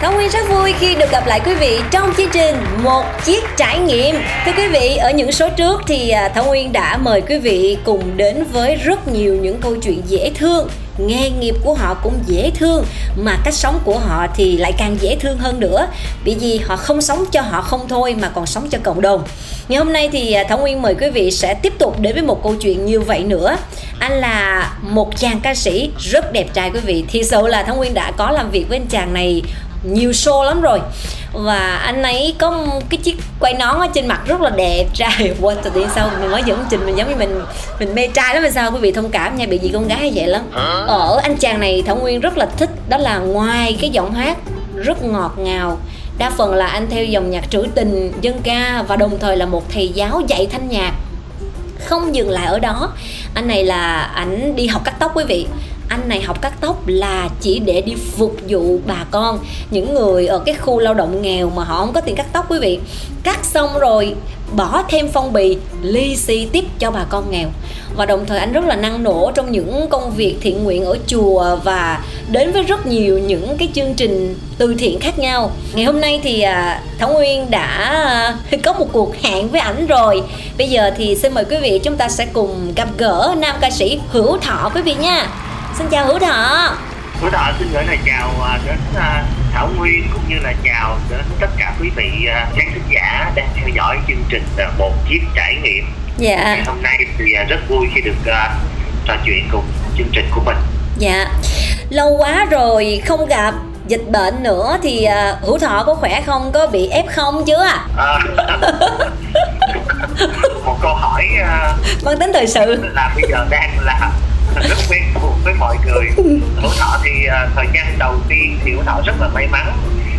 Thảo Nguyên rất vui khi được gặp lại quý vị trong chương trình Một Chiếc Trải Nghiệm. Thưa quý vị, ở những số trước thì à, Thảo Nguyên đã mời quý vị cùng đến với rất nhiều những câu chuyện dễ thương nghề nghiệp của họ cũng dễ thương mà cách sống của họ thì lại càng dễ thương hơn nữa. Bởi vì họ không sống cho họ không thôi mà còn sống cho cộng đồng. Ngày hôm nay thì à, thảo nguyên mời quý vị sẽ tiếp tục đến với một câu chuyện như vậy nữa. Anh là một chàng ca sĩ rất đẹp trai quý vị. Thì sự là thảo nguyên đã có làm việc với anh chàng này nhiều show lắm rồi. Và anh ấy có cái chiếc quay nón ở trên mặt rất là đẹp. Trai quên từ tiên sau mình mới dẫn trình mình giống như mình mình mê trai lắm mà sao quý vị thông cảm nha bị gì con gái hay vậy lắm. Ở anh chàng này thảo nguyên rất là thích đó là ngoài cái giọng hát rất ngọt ngào. Đa phần là anh theo dòng nhạc trữ tình dân ca và đồng thời là một thầy giáo dạy thanh nhạc. Không dừng lại ở đó anh này là ảnh đi học cắt tóc quý vị anh này học cắt tóc là chỉ để đi phục vụ bà con. Những người ở cái khu lao động nghèo mà họ không có tiền cắt tóc, quý vị, cắt xong rồi bỏ thêm phong bì ly xì tiếp cho bà con nghèo. Và đồng thời anh rất là năng nổ trong những công việc thiện nguyện ở chùa và đến với rất nhiều những cái chương trình từ thiện khác nhau. Ngày hôm nay thì à, thảo nguyên đã à, có một cuộc hẹn với ảnh rồi. Bây giờ thì xin mời quý vị chúng ta sẽ cùng gặp gỡ nam ca sĩ hữu thọ, quý vị nha xin chào hữu thọ. Hữu thọ xin gửi lời chào à, đến à, thảo nguyên cũng như là chào đến tất cả quý vị à, khán thính giả đang theo dõi chương trình một chiếc trải nghiệm. Dạ. Ngày hôm nay thì rất vui khi được trò chuyện cùng chương trình của mình. Dạ. Lâu quá rồi không gặp. Dịch bệnh nữa thì uh, hữu thọ có khỏe không? Có bị ép không chưa à. Một câu hỏi uh, mang tính thời sự. là bây giờ đang là rất quen thuộc với mọi người. Hữu thọ thì uh, thời gian đầu tiên thì hữu thọ rất là may mắn.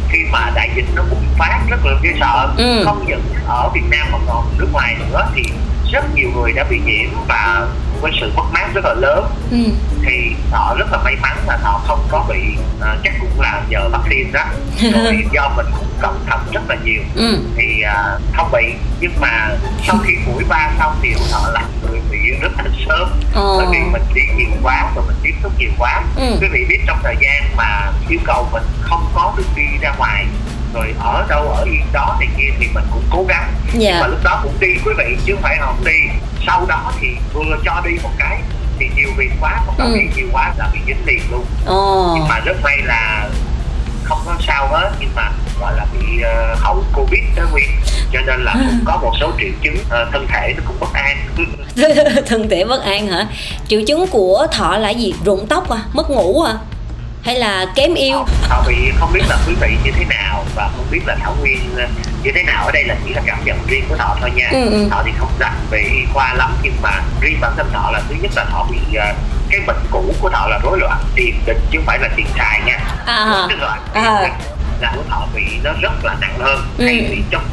Khi mà đại dịch nó bùng phát rất là ghê sợ. Ừ. không những ở việt nam mà còn nước ngoài nữa thì rất nhiều người đã bị nhiễm và với sự mất mát rất là lớn ừ. thì họ rất là may mắn là họ không có bị uh, chắc cũng là nhờ vaccine đó rồi do mình cũng cẩn thận rất là nhiều ừ. thì uh, không bị nhưng mà sau khi mũi ba xong thì họ lại người bị rất là sớm oh. bởi vì mình đi nhiều quá và mình tiếp xúc nhiều quá ừ. quý vị biết trong thời gian mà yêu cầu mình không có được đi ra ngoài rồi ở đâu ở yên đó thì kia thì mình cũng cố gắng yeah. nhưng dạ. mà lúc đó cũng đi quý vị chứ không phải không đi sau đó thì vừa cho đi một cái thì nhiều việc quá không có ừ. nhiều quá là bị dính liền luôn. Oh. nhưng mà rất may là không có sao hết nhưng mà gọi là bị uh, hậu covid đó nguyên cho nên là cũng có một số triệu chứng uh, thân thể nó cũng bất an. Thân thể bất an hả? Triệu chứng của thọ là gì? Rụng tóc à? Mất ngủ à? Hay là kém yêu? Thảo bị không biết là quý vị như thế nào và không biết là thảo nguyên như thế nào. Ở đây là chỉ là cảm nhận riêng của thọ thôi nha. Ừ, ừ. thọ thì không rành về y khoa lắm nhưng mà riêng bản thân thọ là thứ nhất là thọ bị uh, cái bệnh cũ của thọ là rối loạn tiền đình chứ không phải là tiền tài nha. À, rối loạn à. là của thọ bị nó rất là nặng hơn ừ. hay bị trong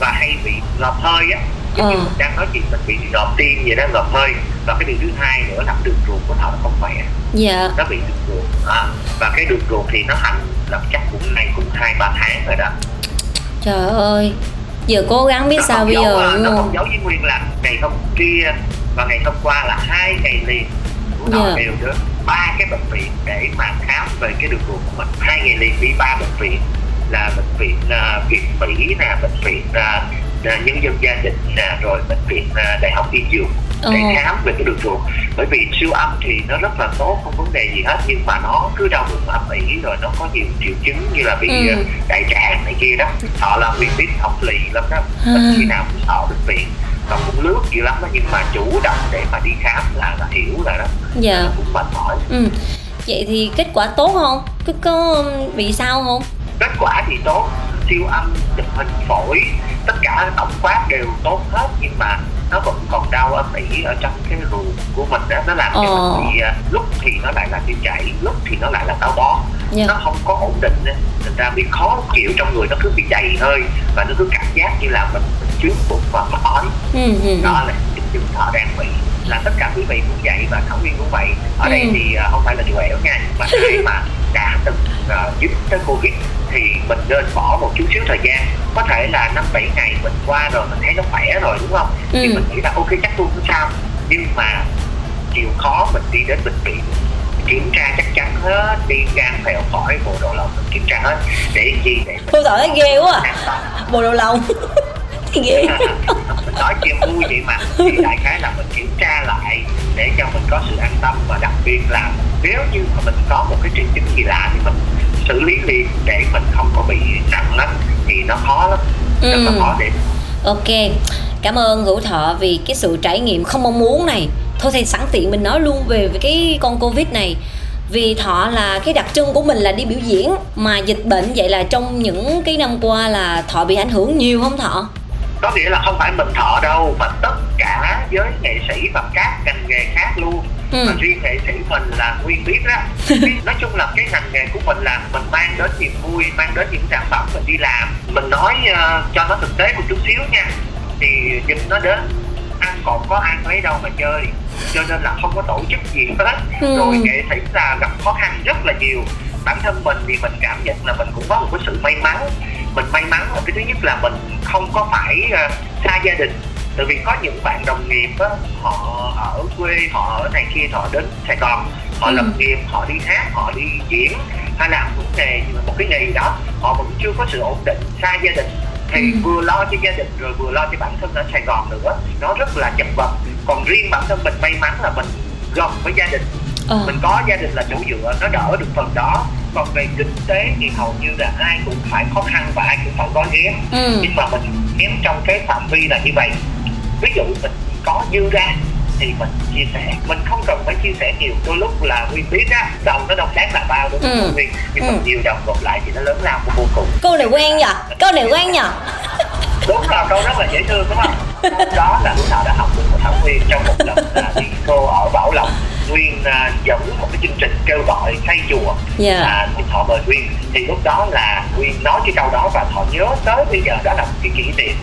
và hay bị ngợp hơi á. Giống như mình đang nói chuyện mình bị ngợp tim vậy đó ngợp hơi. Và cái điều thứ hai nữa là đường ruột của thọ nó không khỏe. Dạ. Nó bị đường ruột à, và cái đường ruột thì nó hành là chắc cũng nay cũng hai ba tháng rồi đó trời ơi giờ cố gắng biết nó sao bây giờ à, nó không giấu với nguyên là ngày hôm kia và ngày hôm qua là hai ngày liền của yeah. đều được ba cái bệnh viện để mà khám về cái đường ruột của mình hai ngày liền đi ba bệnh viện là bệnh viện uh, Việt Mỹ nè bệnh viện uh, nhân dân gia đình rồi bệnh viện à, đại học y dược để ừ. khám về cái đường ruột bởi vì siêu âm thì nó rất là tốt không vấn đề gì hết nhưng mà nó cứ đau bụng âm ỉ rồi nó có nhiều triệu chứng như là bị ừ. À, đại tràng này kia đó họ là viên biết học lì lắm đó ừ. khi nào cũng sợ bệnh viện và cũng lướt dữ lắm đó nhưng mà chủ động để mà đi khám là là hiểu rồi đó dạ. cũng mệt mỏi ừ. vậy thì kết quả tốt không có, có bị sao không kết quả thì tốt siêu âm chụp hình phổi tất cả tổng quát đều tốt hết nhưng mà nó vẫn còn đau âm ỉ ở trong cái ruột của mình đó nó làm cho ờ. mình bị à, lúc thì nó lại là tiêu chảy lúc thì nó lại là táo bón yeah. Dạ. nó không có ổn định nên thành ra bị khó chịu trong người nó cứ bị dày hơi và nó cứ cảm giác như là mình, mình chướng bụng và mỏi ừ, ừ, ừ. đó là chứng thọ đang bị là tất cả quý vị cũng vậy và thảo nguyên cũng vậy ở ừ. đây thì uh, không phải là điều ẻo nha mà ai mà đã từng uh, dính tới covid thì mình nên bỏ một chút xíu thời gian. Có thể là năm bảy ngày mình qua rồi mình thấy nó khỏe rồi đúng không? Ừ. thì mình nghĩ là ok chắc tôi không sao. Nhưng mà chịu khó mình đi đến bệnh viện kiểm tra chắc chắn hết đi gan phèo phổi bộ đồ lòng mình kiểm tra hết. Để gì? Để tôi sợ thấy ghê quá à. bộ đồ lòng thì ghê. Mình nói chuyện vui vậy mà. Thì đại khái là mình kiểm tra lại để cho mình có sự an tâm và đặc biệt là nếu như mà mình có một cái triệu chứng gì lạ thì mình xử lý liền để mình không có bị nặng lắm thì nó khó lắm rất ừ. là khó để ok cảm ơn hữu thọ vì cái sự trải nghiệm không mong muốn này. Thôi thì sẵn tiện mình nói luôn về cái con covid này. Vì thọ là cái đặc trưng của mình là đi biểu diễn mà dịch bệnh vậy là trong những cái năm qua là thọ bị ảnh hưởng nhiều không thọ? Có nghĩa là không phải mình thọ đâu mà tất cả giới nghệ sĩ và các ngành nghề khác luôn ừ. mà riêng nghệ sĩ mình là nguyên biết đó nói chung là cái ngành nghề của mình là mình mang đến niềm vui mang đến những sản phẩm mình đi làm. Mình nói uh, cho nó thực tế một chút xíu nha thì dịch nó đến ăn còn có ăn mấy đâu mà chơi. Cho nên là không có tổ chức gì hết. Ừ. rồi nghệ sĩ là gặp khó khăn rất là nhiều. Bản thân mình thì mình cảm nhận là mình cũng có một cái sự may mắn. Mình may mắn là cái thứ nhất là mình không có phải uh, xa gia đình tại vì có những bạn đồng nghiệp á, họ ở quê họ ở này kia họ đến sài gòn họ ừ. lập nghiệp họ đi hát họ đi diễn hay làm một nghề một cái nghề gì đó họ vẫn chưa có sự ổn định xa gia đình thì ừ. vừa lo cho gia đình rồi vừa lo cho bản thân ở sài gòn nữa nó rất là chật vật còn riêng bản thân mình may mắn là mình gần với gia đình ờ. mình có gia đình là chỗ dựa nó đỡ được phần đó còn về kinh tế thì hầu như là ai cũng phải khó khăn và ai cũng phải có ghém ừ. nhưng mà mình ghém trong cái phạm vi là như vậy. Ví dụ mình có dư ra thì mình chia sẻ. Mình không cần phải chia sẻ nhiều đôi lúc là nguyên biết á đồng nó đâu đáng là bao đúng không? Ừ. nhưng mà ừ. nhiều đồng gộp lại thì nó lớn lao vô cùng. Câu này quen nhỉ câu này quen nhỉ đúng là câu rất là dễ thương đúng không? Đó là lúc nào đã học được một thảo nguyên trong một lần là đi cô ở bảo lộc nguyên uh, dẫn một cái chương trình kêu gọi xây chùa. Yeah. Dạ. à, thì thọ mời nguyên thì lúc đó là nguyên nói cái câu đó và thọ nhớ tới bây giờ đó là một cái kỷ niệm.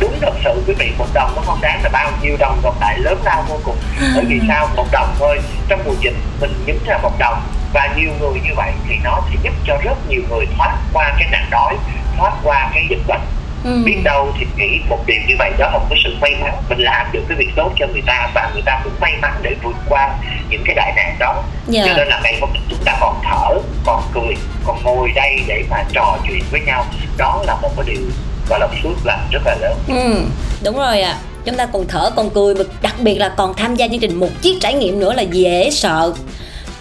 Đúng thật sự quý vị một đồng nó không đáng là bao nhiêu đồng còn lại lớn lao vô cùng. Bởi vì sao? Một đồng thôi trong mùa dịch mình nhấn ra một đồng và nhiều người như vậy thì nó sẽ giúp cho rất nhiều người thoát qua cái nạn đói thoát qua cái dịch bệnh ừ. biết đâu thì nghĩ một điều như vậy đó là một cái sự may mắn mình làm được cái việc tốt cho người ta và người ta cũng may mắn để vượt qua những cái đại nạn đó yeah. Dạ. cho nên là ngày hôm nay chúng ta còn thở còn cười còn ngồi đây để mà trò chuyện với nhau đó là một cái điều và lòng phước lành rất là lớn ừ đúng rồi ạ à. chúng ta còn thở còn cười và đặc biệt là còn tham gia chương trình một chiếc trải nghiệm nữa là dễ sợ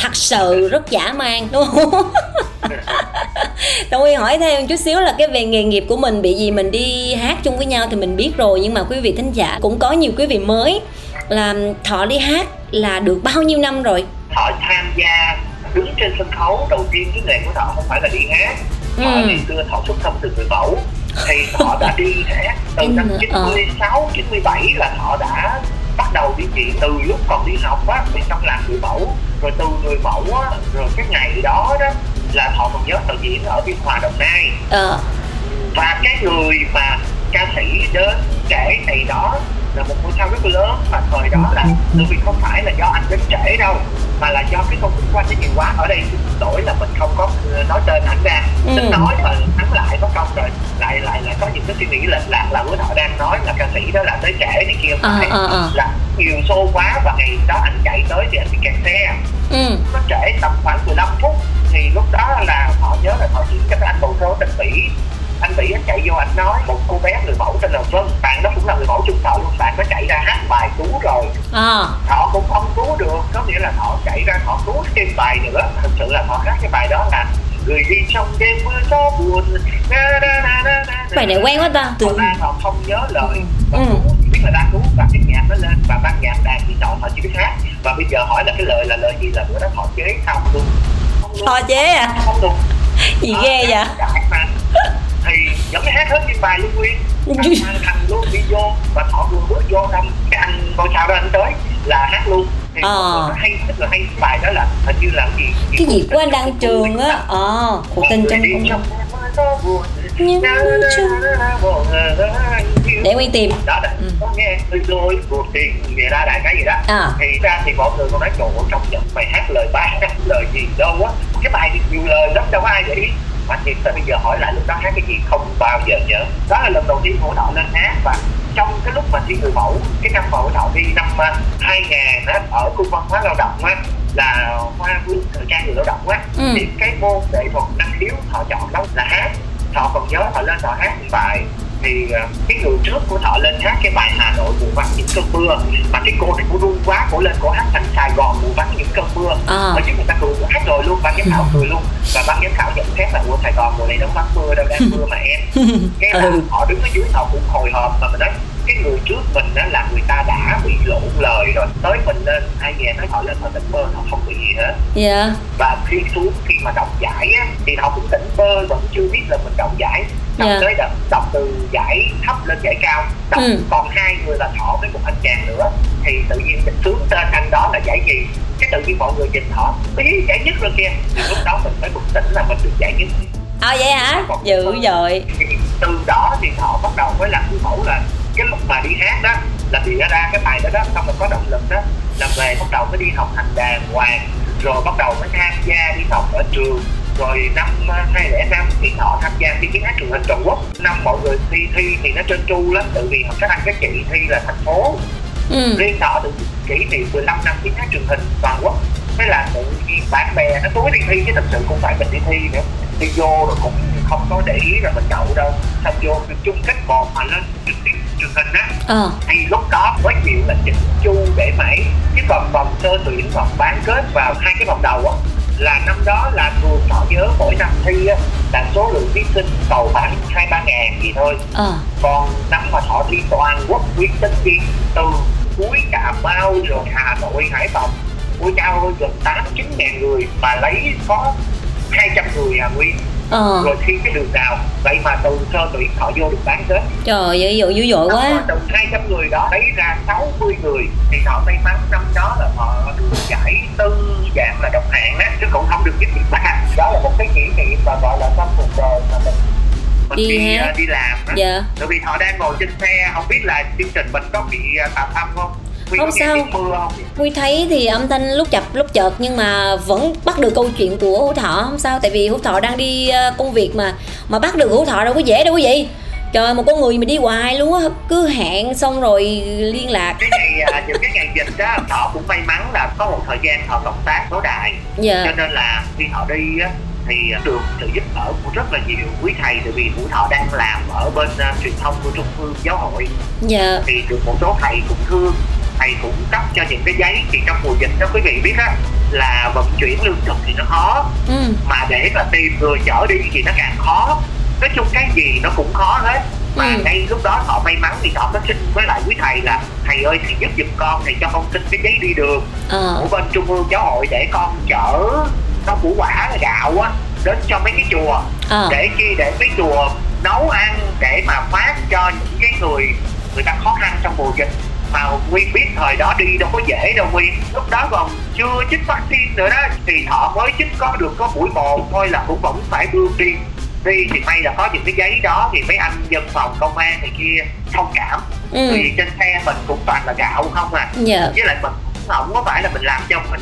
thật sự rất giả man đúng không? Đồng Nguyên hỏi thêm chút xíu là cái về nghề nghiệp của mình bị gì mình đi hát chung với nhau thì mình biết rồi nhưng mà quý vị thính giả cũng có nhiều quý vị mới. Là thọ đi hát là được bao nhiêu năm rồi? Thọ tham gia đứng trên sân khấu đầu tiên cái nghề của thọ không phải là đi hát. Thọ ừ. ngày xưa thọ xuất thân từ người mẫu. Thì họ đã đi hát từ năm 96, 97 là họ đã bắt đầu đi diễn từ lúc còn đi học á thì trong làm người mẫu rồi từ người mẫu á rồi cái ngày đó đó là họ còn nhớ thời diễn ở biên hòa đồng nai ờ. và cái người mà ca sĩ đến kể ngày đó là một ngôi sao rất lớn và thời đó là tự vì không phải là do anh đến trễ đâu mà là do cái công sức của anh nó nhiều quá ở đây lỗi là mình không có ờ, nói tên ảnh ra ừ. tính nói mà hắn lại có công rồi lại lại lại có những cái suy nghĩ lệch lạc là bữa họ đang nói là ca sĩ đó là tới trễ này kia phải à, à, à. là nhiều xô quá và ngày đó anh chạy tới thì anh bị kẹt xe ừ. nó trễ tầm khoảng 15 phút thì lúc đó là họ nhớ là họ chuyển cho anh bầu số tình tỷ anh tỷ anh chạy vô anh nói một cô bé người mẫu tên là vân. Bạn đó cũng là người mẫu trung thọ luôn bạn có chạy ra hát bài cứu rồi. À. họ cũng không cứu được có nghĩa là họ chạy ra họ cứu thêm bài nữa. Thật sự là họ hát cái bài đó là người đi trong đêm mưa gió buồn bài này quen quá ta từ họ không nhớ lời. Và ừ. cứu biết là đang cứu và cái nhạc nó lên và ban nhạc đàn chỉ chọn họ chỉ biết hát. Và bây giờ hỏi là cái lời là lời gì là bữa đó họ chế xong luôn. Họ chế à? Không luôn. Gì ghê vậy thì vẫn hát hết những bài luôn nguyên. Thằng thành luôn đi vô và họ vừa bước vô năm cái anh con sao đó anh tới là hát luôn. Thì ờ. nó hay rất là hay bài đó là hình như là gì, cái gì của anh đăng trường á? ờ cuộc tình trong trong nhưng chung. để nguyên tìm. Đó là ừ. có nghe rồi cuộc tình nghĩa ra đại cái gì đó. À. thì ra thì mọi người còn nói chỗ trong nhận bài hát lời ba lời gì đâu á. Cái bài thì nhiều lời lắm đâu có ai để ý mà thiệt là bây giờ hỏi lại lúc đó hát cái gì không bao giờ nhớ đó là lần đầu tiên hỗ trợ lên hát và trong cái lúc mà thi người mẫu cái năm hỗ trợ đi năm 2000 á ở cung văn hóa lao động á là hoa vương thời trang người lao động á ừ. thì cái môn nghệ thuật năng khiếu họ chọn đó là hát họ còn nhớ họ lên họ hát một bài thì uh, cái người trước của thọ lên hát cái bài Hà Nội mùa vắng những cơn mưa mà cái cô này cô run quá cô lên cô hát thành Sài Gòn mùa vắng những cơn mưa à. ở chứ người ta cười hát rồi luôn ban giám khảo cười luôn và ban giám khảo nhận xét là của Sài Gòn mùa này đâu vắng mưa đâu đang mưa mà em cái là ừ. họ đứng ở dưới họ cũng hồi hộp mà mình nói cái người trước mình đó là người ta đã bị lộn lời rồi tới mình lên ai nghe nói họ lên họ tỉnh bơ họ không bị gì hết yeah. và khi xuống khi mà đọc giải á, thì họ cũng tỉnh bơ vẫn chưa biết là mình đọc giải đọc yeah. tới đọc, đọc từ giải thấp lên giải cao đọc ừ. còn hai người là thọ với một anh chàng nữa thì tự nhiên mình xuống tên anh đó là giải gì? Cái tự nhiên mọi người nhìn họ ý giải nhất rồi kia thì lúc đó mình mới bừng tỉnh là mình được giải nhất. À vậy hả? Dữ rồi từ đó thì họ bắt đầu mới làm người mẫu là cái lúc mà đi hát đó là bị ra cái bài đó đó xong rồi có động lực đó là về bắt đầu mới đi học hành đàng hoàng rồi bắt đầu mới tham gia đi học ở trường rồi năm 2005 thì họ tham gia thi tiếng hát truyền hình toàn quốc. Năm mọi người thi thi thì nó trơn tru lắm tự vì các anh các chị thi là thành phố. Ừ. riêng họ được kỷ niệm 15 năm tiếng hát truyền hình toàn quốc. Thế là tự nhiên bạn bè nó tối đi thi chứ thật sự cũng phải mình đi thi nữa. Đi vô rồi cũng không có để ý là mình đậu đâu. Xong vô chung kết một mà lên trực tiếp truyền hình á. Ờ. thì lúc đó mới chịu là chỉnh chu để mãi. Cái vòng vòng sơ tuyển vòng bán kết vào hai cái vòng đầu á là năm đó là thường họ nhớ mỗi năm thi á, là số lượng thí sinh cầu khoảng hai ba ngàn gì thôi. Ờ. còn năm mà họ thi toàn quốc quyết tính đi từ cuối cà mau rồi hà nội hải phòng ôi cao gần tám chín ngàn người mà lấy có 200 người à Nguyên. Ờ. rồi thi cái đường nào? Vậy mà từ sơ tuyển họ vô được bán kết. Trời ơi dội dữ dội quá. từ 200 người đó lấy ra 60 người thì họ may mắn năm đó là họ được giải tư dạng là độc hạng á chứ cũng không được giúp việc ba đó là một cái kỷ niệm mà gọi là trong cuộc đời mà mình mình đi, đi, uh, đi làm đó. dạ. bởi vì họ đang ngồi trên xe không biết là chương trình mình có bị uh, tạm âm không? Huy không sao. Huy thấy thì âm thanh lúc chập lúc chợt nhưng mà vẫn bắt được câu chuyện của Hữu Thọ. Không sao tại vì Hữu Thọ đang đi ờ, công việc mà mà bắt được Hữu Thọ đâu có dễ đâu quý vị trời một con người mà đi hoài luôn á cứ hẹn xong rồi liên lạc cái ngày những cái ngày dịch á họ cũng may mắn là có một thời gian họ cộng tác số đài dạ. cho nên là khi họ đi á thì được sự giúp đỡ của rất là nhiều quý thầy tại vì của thọ đang làm ở bên uh, truyền thông của trung ương giáo hội dạ. thì được một số thầy cũng thương thầy cũng cấp cho những cái giấy thì trong mùa dịch đó quý vị biết á là vận chuyển lương thực thì nó khó ừ. mà để mà tìm người chở đi thì nó càng khó nói chung cái gì nó cũng khó hết mà ừ. ngay lúc đó họ may mắn thì họ có xin với lại quý thầy là thầy ơi thầy giúp giùm con thầy cho con xin cái giấy đi đường ờ. của bên trung ương giáo hội để con chở nó củ quả gạo á đến cho mấy cái chùa ờ. để chi để mấy chùa nấu ăn để mà phát cho những cái người người ta khó khăn trong mùa dịch mà nguyên biết thời đó đi đâu có dễ đâu nguyên lúc đó còn chưa chích vaccine nữa đó thì họ mới chích có được có mũi một thôi là cũng vẫn phải đưa đi đi thì may là có những cái giấy đó thì mấy anh dân phòng công an này kia thông cảm. Ừ. vì trên xe mình cũng toàn là gạo không à. Yeah. Dạ. với lại mình không có phải là mình làm cho mình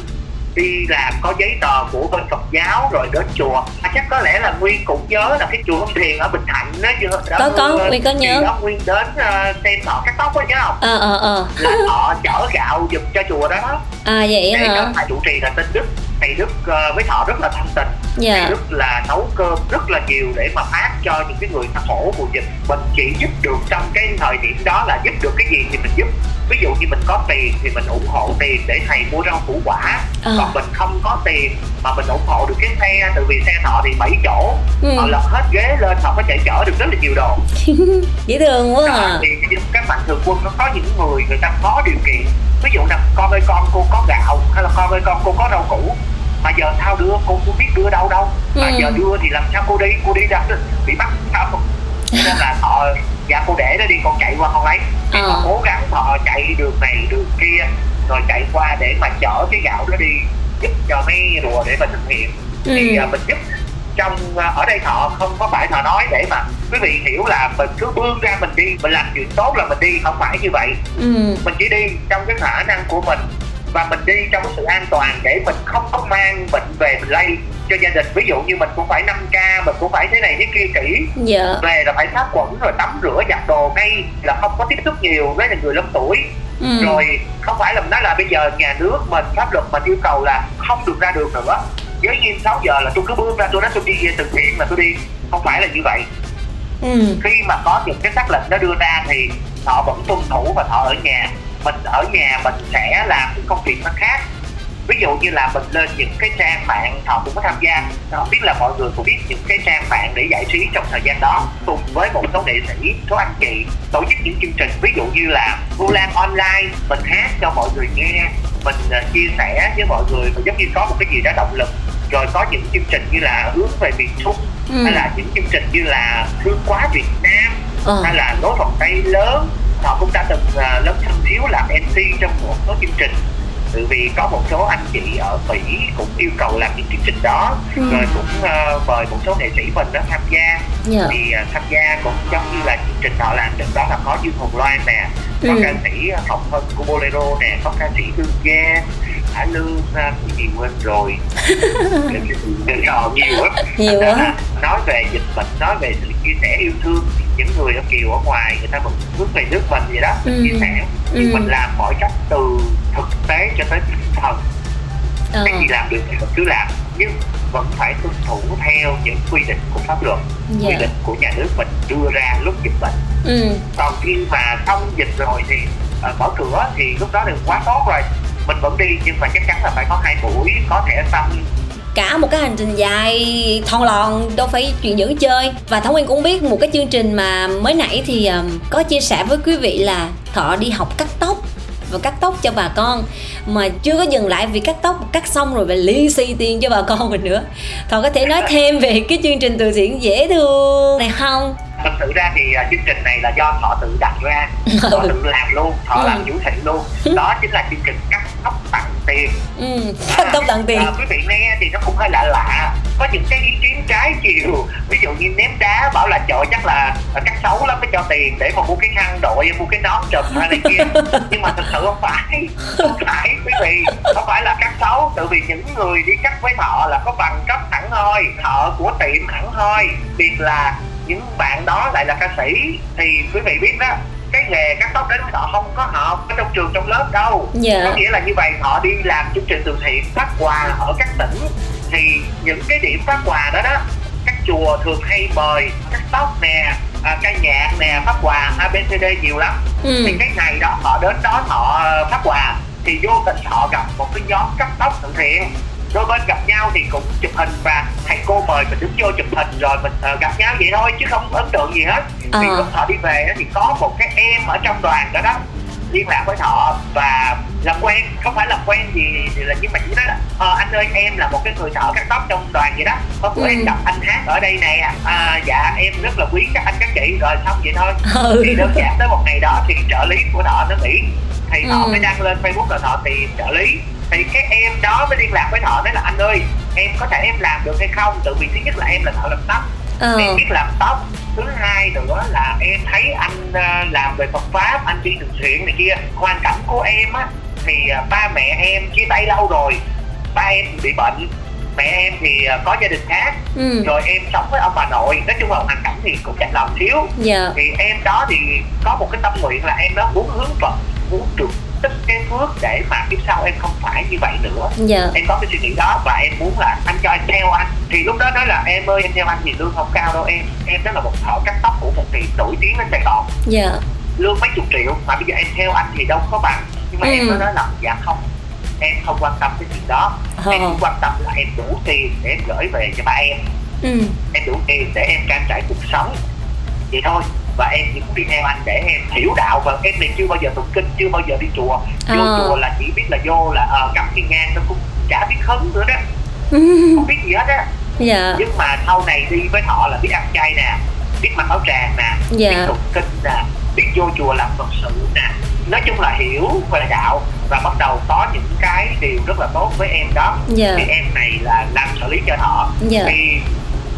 đi làm có giấy tờ của bên Phật giáo rồi đến chùa. À, chắc có lẽ là Nguyên cũng nhớ là cái chùa Ông Thiền ở Bình Thạnh đó chưa đó, có có Nguyên có nhớ. đó Nguyên đến uh, xem họ cắt tóc đó nhớ không? Ờ ờ ờ. Là họ chở gạo giùm cho chùa đó à vậy hả? để cho chủ trì là tên Đức. Thầy Đức uh, với họ rất là thân tình yeah. Dạ. Đức là nấu cơm rất là nhiều để mà phát cho những cái người ta khổ mùa dịch mình chỉ giúp được trong cái thời điểm đó là giúp được cái gì thì mình giúp ví dụ như mình có tiền thì mình ủng hộ tiền để thầy mua rau củ quả à. còn mình không có tiền mà mình ủng hộ được cái xe từ vì xe họ thì bảy chỗ ừ. họ lật hết ghế lên họ có thể chở được rất là nhiều đồ dễ thương quá à. thì các mạnh thường quân nó có những người người ta có điều kiện ví dụ là con ơi con cô có gạo hay là con ơi con cô có rau củ mà giờ sao đưa cô không biết đưa đâu đâu mà ừ. giờ đưa thì làm sao cô đi cô đi ra bị bắt không nên là họ dạ cô để đó đi con chạy qua con lấy ờ. họ cố gắng họ chạy đường này đường kia rồi chạy qua để mà chở cái gạo đó đi giúp cho mấy rùa để mà thực hiện ừ. thì uh, mình giúp trong ờ, ở đây thọ không có phải thọ nói để mà quý vị hiểu là mình cứ bươn ra mình đi mình làm chuyện tốt là mình đi không phải như vậy ừ. mình chỉ đi trong cái khả năng của mình và mình đi trong sự an toàn để mình không có mang bệnh về mình lây cho gia đình. Ví dụ như mình cũng phải 5 k mình cũng phải thế này thế kia kỹ. Dạ. về là phải sát khuẩn rồi tắm rửa giặt đồ ngay là không có tiếp xúc nhiều với người lớn tuổi. Ừ. rồi không phải là nói là bây giờ nhà nước mình pháp luật mình yêu cầu là không được ra đường nữa. Giới nghiêm 6 giờ là tôi cứ bước ra tôi nói tôi đi từ thiện là tôi đi. Không phải là như vậy. Ừ. khi mà có những cái xác lệnh nó đưa ra thì họ vẫn tuân thủ và họ ở nhà mình ở nhà mình sẽ làm những công việc nó khác. Ví dụ như là mình lên những cái trang mạng họ cũng có tham gia. Không biết là mọi người cũng biết những cái trang mạng để giải trí trong thời gian đó cùng với một số nghệ sĩ số anh chị tổ chức những chương trình. Ví dụ như là Vu Lan online mình hát cho mọi người nghe mình uh, chia sẻ với mọi người và giống như có một cái gì đó động lực. Rồi có những chương trình như là hướng về miền trung ừ. hay là những chương trình như là thương quá việt nam ừ. hay là lối vòng tay lớn thiếu làm mc trong một số chương trình bởi vì có một số anh chị ở Mỹ cũng yêu cầu làm những chương trình đó ừ. rồi cũng uh, mời một số nghệ sĩ mình đó tham gia yeah. Dạ. thì uh, tham gia cũng giống như là chương trình họ làm được đó là có Dương Hồng Loan nè có ừ. ca sĩ Hồng Hân của Bolero nè có ca sĩ Hương Gia Hải Lương cái gì quên rồi nhiều lắm nhiều quá nói về dịch bệnh nói về sự chia sẻ yêu thương những người ở kiều ở ngoài người ta vẫn bước về nước mình vậy đó ừ. chia sẻ nhưng ừ. mình làm mọi cách từ thực tế cho tới tinh thần ờ. cái gì làm được thì mình cứ làm nhưng vẫn phải tuân thủ theo những quy định của pháp luật yeah. quy dạ. định của nhà nước mình đưa ra lúc dịch bệnh ừ. còn khi mà xong dịch rồi thì uh, mở cửa thì lúc đó thì quá tốt rồi mình vẫn đi nhưng mà chắc chắn là phải có hai buổi có thẻ xanh cả một cái hành trình dài thon lòn đâu phải chuyện dẫn chơi. Và thống nguyên cũng biết một cái chương trình mà mới nãy thì um, có chia sẻ với quý vị là thọ đi học cắt tóc và cắt tóc cho bà con. Mà chưa có dừng lại vì cắt tóc cắt xong rồi về liên xi tiền cho bà con mình nữa. Thọ có thể nói thêm về cái chương trình từ thiện dễ thương này không? Thật sự ra thì uh, chương trình này là do thọ tự đặt ra. Thọ tự làm luôn thọ ừ. làm chủ thị luôn. Đó chính là chương trình tóc tặng tiền. Ừ tóc tặng tiền. À, quý vị nghe thì nó cũng hơi lạ lạ. Có những cái ý kiến trái chiều. Ví dụ như ném đá bảo là trời chắc là cắt xấu lắm mới cho tiền để mà mua cái khăn đội mua cái nón trùm hay này kia. Nhưng mà thực sự không phải không phải quý vị. Không phải là cắt xấu tự vì những người đi cắt với thọ là có bằng cấp hẳn thôi thợ của tiệm hẳn thôi việc là những bạn đó lại là ca sĩ thì quý vị biết đó cái nghề cắt tóc đến họ không có học ở trong trường trong lớp đâu dạ. có nghĩa là như vậy họ đi làm chương trình từ thiện phát quà ở các tỉnh thì những cái điểm phát quà đó đó các chùa thường hay mời cắt tóc nè à, ca nhạc nè phát quà abcd nhiều lắm ừ. thì cái ngày đó họ đến đó họ phát quà thì vô tình họ gặp một cái nhóm cắt tóc từ thiện đôi bên gặp nhau thì cũng chụp hình và thầy cô mời mình đứng vô chụp hình rồi mình uh, gặp nhau vậy thôi chứ không ấn tượng gì hết à. thì lúc thọ đi về thì có một cái em ở trong đoàn đó đó liên lạc với thọ và làm quen không phải làm quen gì thì là nhưng mà chỉ nói là ờ, anh ơi em là một cái người thợ cắt tóc trong đoàn vậy đó có bữa ừ. em gặp anh hát ở đây nè à, dạ em rất là quý các anh các chị rồi xong vậy thôi ừ. thì đơn giản tới một ngày đó thì trợ lý của thọ nó nghỉ thì thọ ừ. mới đăng lên facebook là thọ tìm trợ lý thì cái em đó mới liên lạc với thọ nói là anh ơi em có thể em làm được hay không tự vì thứ nhất là em là thợ làm tóc ừ. em biết làm tóc thứ hai nữa là em thấy anh uh, làm về Phật pháp anh đi từ thiện này kia hoàn cảnh của em á thì uh, ba mẹ em chia tay lâu rồi ba em bị bệnh mẹ em thì có gia đình khác ừ. rồi em sống với ông bà nội nói chung là hoàn cảnh thì cũng chạnh lòng xíu yeah. Dạ. thì em đó thì có một cái tâm nguyện là em đó muốn hướng Phật muốn được tích cái phước để mà kiếp sau em không phải như vậy nữa dạ. em có cái suy nghĩ đó và em muốn là anh cho em theo anh thì lúc đó nói là em ơi em theo anh thì lương không cao đâu em em đó là một thợ cắt tóc của một tiệm nổi tiếng ở sài gòn dạ. lương mấy chục triệu mà bây giờ em theo anh thì đâu có bằng nhưng mà ừ. em nói là dạ không em không quan tâm cái chuyện đó ờ. em quan tâm là em đủ tiền để em gửi về cho ba em ừ. em đủ tiền để em trang trải cuộc sống vậy thôi và em chỉ muốn đi theo anh để em hiểu đạo và em thì chưa bao giờ tụng kinh chưa bao giờ đi chùa vô à. chùa là chỉ biết là vô là uh, cắm thiên ngang nó cũng chả biết khấn nữa đó không biết gì hết á dạ. nhưng mà sau này đi với họ là biết ăn chay nè biết mặc áo tràng nè dạ. biết tụng kinh nè biết vô chùa làm phật sự nè nói chung là hiểu về đạo và bắt đầu có những cái điều rất là tốt với em đó dạ. thì em này là làm xử lý cho họ dạ. thì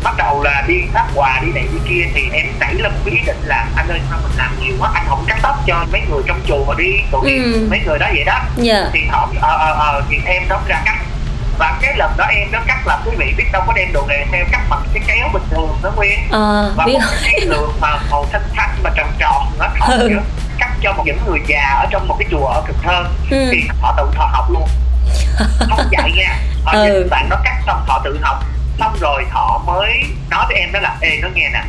bắt đầu là đi phát quà đi này đi kia thì em nảy lên một ý định là anh ơi sao mình làm nhiều quá anh không cắt tóc cho mấy người trong chùa đi tội nghiệp ừ. mấy người đó vậy đó yeah. Dạ. thì họ ờ ờ ờ thì em đó ra cắt và cái lần đó em nó cắt là quý vị biết đâu có đem đồ nghề theo cắt bằng cái kéo bình thường đó nguyên ờ, và biết. một cái lượng mà màu xanh xanh mà tròn tròn nó thọ ừ. cắt cho một những người già ở trong một cái chùa ở Cần Thơ ừ. thì họ tự thọ học luôn không dạy nha họ ừ. nhìn bạn nó cắt xong họ tự học xong rồi họ mới nói với em đó là ê nó nghe nè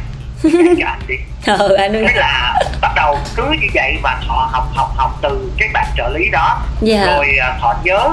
cho anh đi ừ, anh thế là bắt đầu cứ như vậy mà họ học học học từ cái bạn trợ lý đó yeah. Dạ. rồi à, họ nhớ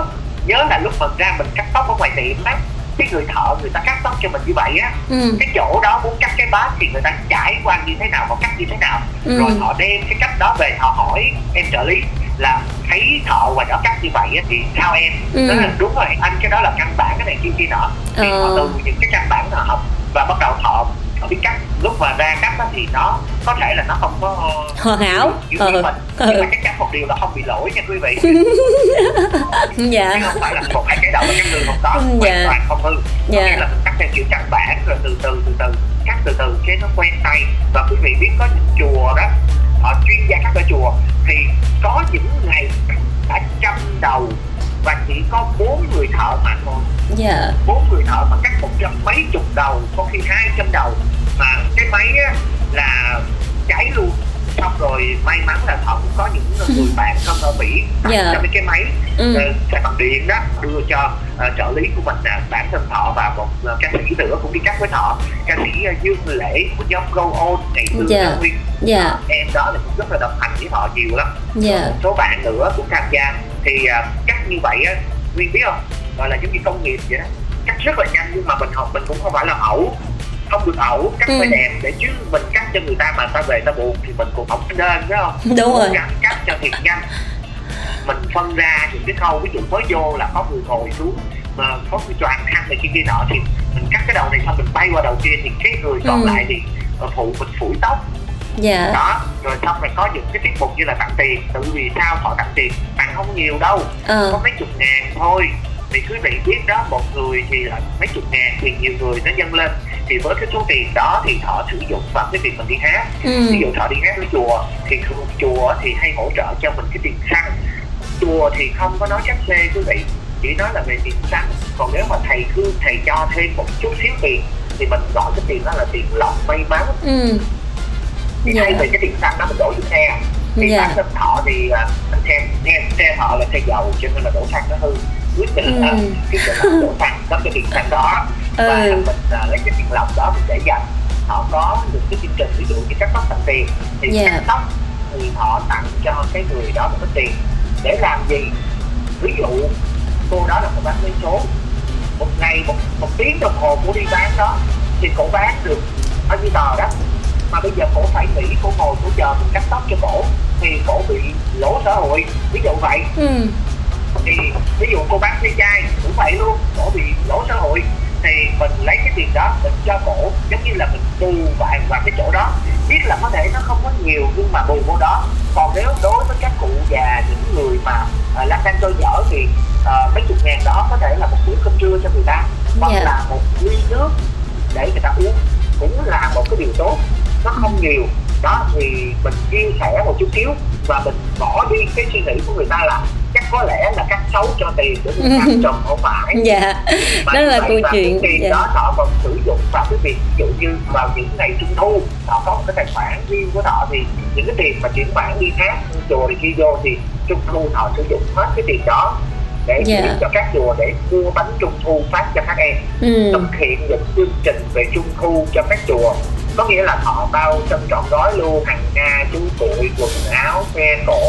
nhớ là lúc mình ra mình cắt tóc ở ngoài tiệm á cái người thợ người ta cắt tóc cho mình như vậy á ừ. cái chỗ đó muốn cắt cái bát thì người ta trải qua như thế nào và cắt như thế nào ừ. rồi họ đem cái cách đó về họ hỏi em trợ lý là thấy thợ ngoài đó cắt như vậy á thì sao em ừ. nói là đúng rồi anh cái đó là căn bản cái này kia kia nọ. Thì ờ. họ từ những cái căn bản họ học và bắt đầu họ họ biết cắt lúc mà ra cắt đó thì nó có thể là nó không có hoàn hảo. như ừ. mình. Nhưng mà chắc chắn một điều là không bị lỗi nha quý vị. Dạ. Chứ không phải là một hai cái đầu cắt đường không có. Dạ. hoàn toàn không hư. Dạ. nghĩa là mình cắt theo kiểu căn bản rồi từ từ từ từ cắt từ từ cái nó quen tay. Và quý vị biết có những chùa đó họ chuyên gia cắt ở chùa thì có những ngày đã trăm đầu và chỉ có bốn người thợ mà thôi. Dạ. Bốn người thợ mà cắt một trăm mấy chục đầu có khi hai trăm đầu. Mà cái máy á, là cháy luôn xong rồi may mắn là họ cũng có những người bạn thân ở mỹ yeah. cho mấy cái máy ừ. uh, bằng điện đó đưa cho uh, trợ lý của mình là bản thân thọ và một uh, ca sĩ nữa cũng đi cắt với thọ ca sĩ uh, dương lễ của nhóm go on ngày xưa yeah. nguyên yeah. Uh, em đó là cũng rất là đồng hành với họ nhiều lắm yeah. một số bạn nữa cũng tham gia thì uh, cắt như vậy á nguyên biết không gọi là giống như công nghiệp vậy đó cắt rất là nhanh nhưng mà mình học mình cũng không phải là ẩu không được ẩu cắt ừ. phải đẹp để chứ mình cắt cho người ta mà ta về ta buồn thì mình cũng không nên phải không? Đúng rồi. cắt, cắt cho thiệt nhanh. Mình phân ra những cái khâu ví dụ mới vô là có người ngồi xuống mà có cái choàng khăn này kia kia nọ thì mình cắt cái đầu này xong mình bay qua đầu kia thì cái người còn ừ. lại thì ờ, phụ mình phủi tóc. Dạ. Đó rồi xong rồi có những cái tiết mục như là tặng tiền tự vì sao họ tặng tiền? Tặng không nhiều đâu ờ. có mấy chục ngàn thôi thì quý vị biết đó một người thì là mấy chục ngàn thì nhiều người nó dâng lên thì với cái số tiền đó thì họ sử dụng vào cái việc mình đi hát ừ. ví dụ họ đi hát với chùa thì chùa thì hay hỗ trợ cho mình cái tiền xăng chùa thì không có nói chắc xê quý vị chỉ nói là về tiền xăng còn nếu mà thầy cứ thầy cho thêm một chút xíu tiền thì mình gọi cái tiền đó là tiền lọc may mắn ừ. thì yeah. thay vì cái tiền xăng đó mình đổ vô xe thì yeah. bản thân thọ thì xe, xe xe thọ là xe dầu cho nên là đổ xăng nó hư quyết định là ừ. quyết định là đổ xăng đắp cái tiền xăng đó và ừ. mình uh, lấy cái tiền lọc đó mình để dành họ có được cái chương trình ví dụ như cắt tóc tặng tiền thì yeah. cắt tóc thì họ tặng cho cái người đó một cái tiền để làm gì ví dụ cô đó là một bán vé số một ngày một một tiếng đồng hồ cô đi bán đó thì cổ bán được bao nhiêu tờ đó mà bây giờ cổ phải nghỉ cổ ngồi cổ chờ mình cắt tóc cho cổ thì cổ bị lỗ xã hội ví dụ vậy ừ. Thì ví dụ cô bán xe chai cũng vậy luôn cổ bị lỗ xã hội. Thì mình lấy cái tiền đó mình cho cổ giống như là mình bù vàng vào cái chỗ đó. Biết là có thể nó không có nhiều nhưng mà bù vô đó. Còn nếu đối với các cụ già những người mà uh, lang thang tôi dở thì uh, mấy chục ngàn đó có thể là một bữa cơm trưa cho người ta. Hoặc yeah. Dạ. là một ly nước để người ta uống cũng là một cái điều tốt. Nó không nhiều. Đó thì mình chia sẻ một chút xíu và mình bỏ đi cái suy nghĩ của người ta là có lẽ là cắt xấu cho tiền để người trồng không phải dạ mà đó là câu chuyện tiền dạ. đó họ còn sử dụng vào cái việc ví dụ như vào những ngày trung thu họ có một cái tài khoản riêng của họ thì những cái tiền mà chuyển khoản đi khác chùa thì khi vô thì trung thu họ sử dụng hết cái tiền đó để yeah. Dạ. cho các chùa để mua bánh trung thu phát cho các em ừ. thực hiện những chương trình về trung thu cho các chùa có nghĩa là họ bao trong trọn gói luôn hàng nga chú cuội quần áo xe cộ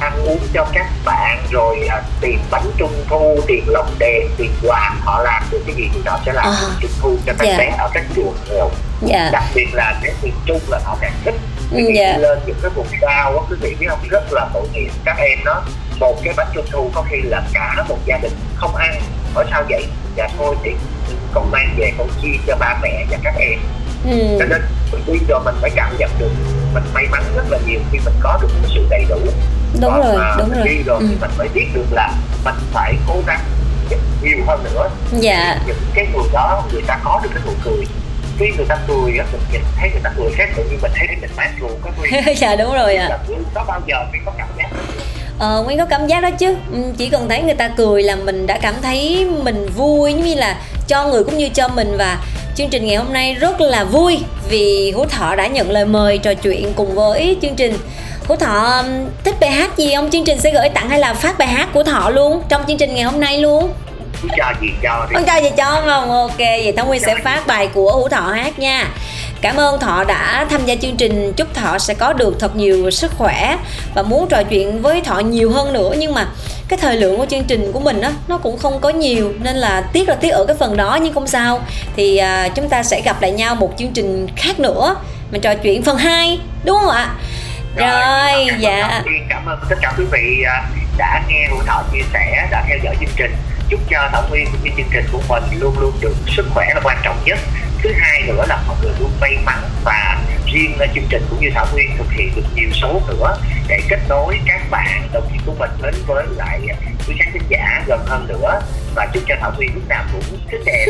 ăn uống cho các bạn rồi à, tiền bánh trung thu tiền lồng đèn tiền quà họ làm được cái gì thì họ sẽ làm à. trung thu cho các yeah. Dạ. bé ở các chùa nghèo yeah. đặc biệt là cái miền trung là họ càng thích yeah. Dạ. lên những cái vùng cao á quý vị biết không rất là tội nghiệp các em đó một cái bánh trung thu có khi là cả một gia đình không ăn ở sao vậy dạ thôi thì con mang về con chia cho ba mẹ và các em ừ. cho nên bây giờ mình phải cảm nhận được mình may mắn rất là nhiều khi mình có được một sự đầy đủ đúng Còn rồi đúng rồi. đi rồi ừ. thì mình mới biết được là mình phải cố gắng nhiều hơn nữa. Dạ. Những cái người đó người ta có được cái nụ cười. Khi người ta cười á mình nhìn thấy người ta cười khác tự nhiên mình thấy mình mát ruột có nguyên dạ đúng rồi ạ. à. có bao giờ mình có cảm giác. Ờ, Nguyên có cảm giác đó chứ. Ừ, Chỉ cần thấy người ta cười là mình đã cảm thấy mình vui Giống như là cho người cũng như cho mình. Và chương trình ngày hôm nay rất là vui Vì Hú Thọ đã nhận lời mời trò chuyện cùng với chương trình Hú Thọ thích bài hát gì không? Chương trình sẽ gửi tặng hay là phát bài hát của Thọ luôn Trong chương trình ngày hôm nay luôn? Cho gì cho đi. Không cho gì cho không? Ok, vậy Thảo Nguyên sẽ phát bài của Hữu Thọ hát nha. Cảm ơn Thọ đã tham gia chương trình. Chúc Thọ sẽ có được thật nhiều sức khỏe Và muốn trò chuyện với Thọ nhiều hơn nữa. Nhưng mà cái thời lượng của chương trình của mình á nó cũng không có nhiều. Nên là tiếc là tiếc ở cái phần đó nhưng không sao. Thì à, chúng ta sẽ gặp lại nhau một chương trình khác nữa. Mình trò chuyện phần 2 đúng không ạ rồi, rồi dạ. cảm ơn tất cả quý vị à, đã nghe Hữu Thọ chia sẻ đã theo dõi chương trình. Chúc cho thảo nguyên cũng như chương trình của mình luôn luôn được sức khỏe là quan trọng nhất. Thứ hai nữa là mọi người luôn may mắn và riêng chương trình cũng như thảo nguyên thực hiện được nhiều số nữa để kết nối các bạn đồng nghiệp của mình đến với lại quý khán thính giả gần hơn nữa. Và chúc cho thảo nguyên lúc nào cũng thích đẹp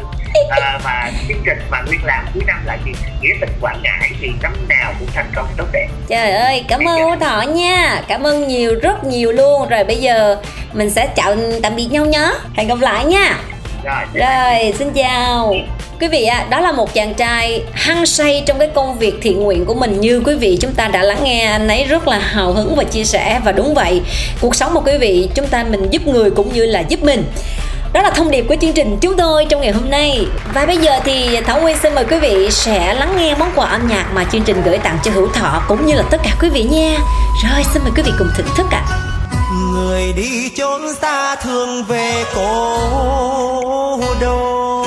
à, và chương trình mà nguyên làm cuối năm là gì? Nghĩa tình quảng ngãi thì năm nào cũng thành công tốt đẹp. Trời ơi cảm ơn Út thọ nha. Cảm ơn nhiều rất nhiều luôn. Rồi bây giờ mình sẽ chào tạm biệt nhau nhé. Hẹn gặp lại nha. Rồi, rồi xin chào. Quý vị ạ, à, đó là một chàng trai hăng say trong cái công việc thiện nguyện của mình như quý vị chúng ta đã lắng nghe. Anh ấy rất là hào hứng và chia sẻ. Và đúng vậy. Cuộc sống của quý vị chúng ta mình giúp người cũng như là giúp mình. Đó là thông điệp của chương trình chúng tôi trong ngày hôm nay. Và bây giờ thì Thảo Nguyên xin mời quý vị sẽ lắng nghe món quà âm nhạc mà chương trình gửi tặng cho Hữu Thọ cũng như là tất cả quý vị nha. Rồi, xin mời quý vị cùng thưởng thức ạ. À. Người đi chốn xa thương về cố đô.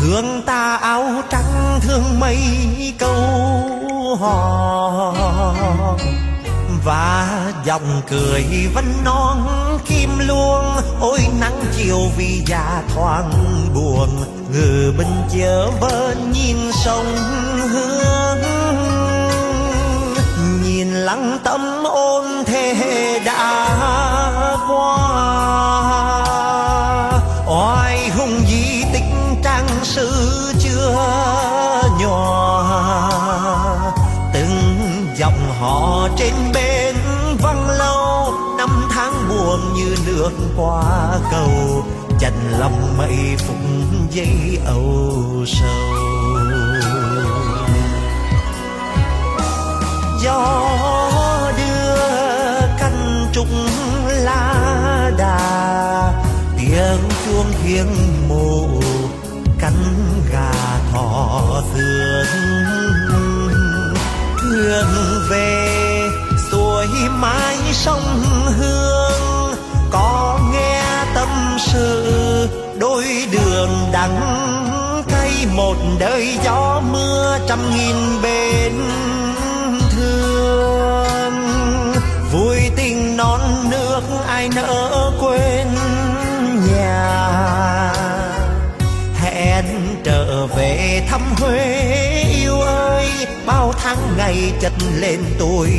Thương ta áo trắng thương mây câu hò và dòng cười vẫn non kim luôn ôi, nắng chiều vì già thoáng buồn, ngừ bên chớ bên nhìn sông hương. Nhìn lắng tâm ôn thế đã qua. Qua cầu, chành lòng mây phụng dây âu sầu. Gió đưa canh trúc lá đà, tiếng chuông thiêng mồ cánh gà thỏ thương thương về suối mái sông hương sự đôi đường đắng cay, một đời gió mưa trăm nghìn bên thương. Vui tình non nước, ai nỡ quên nhà? Hẹn trở về thăm huế, yêu ơi, bao tháng ngày chất lên tuổi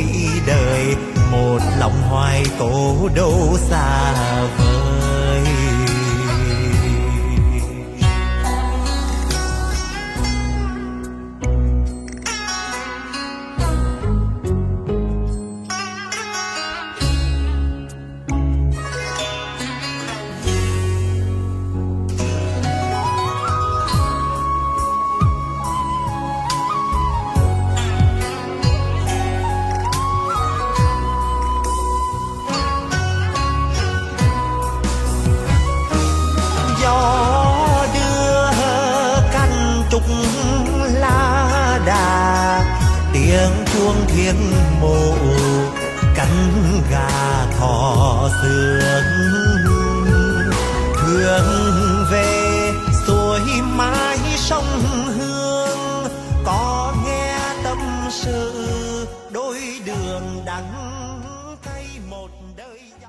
đời. Một lòng hoài cố đô xa vời. tiếng chuông thiên mộ, cắn gà thò sương thương về suối mái sông hương, có nghe tâm sự, đôi đường đắng cay một đời gió.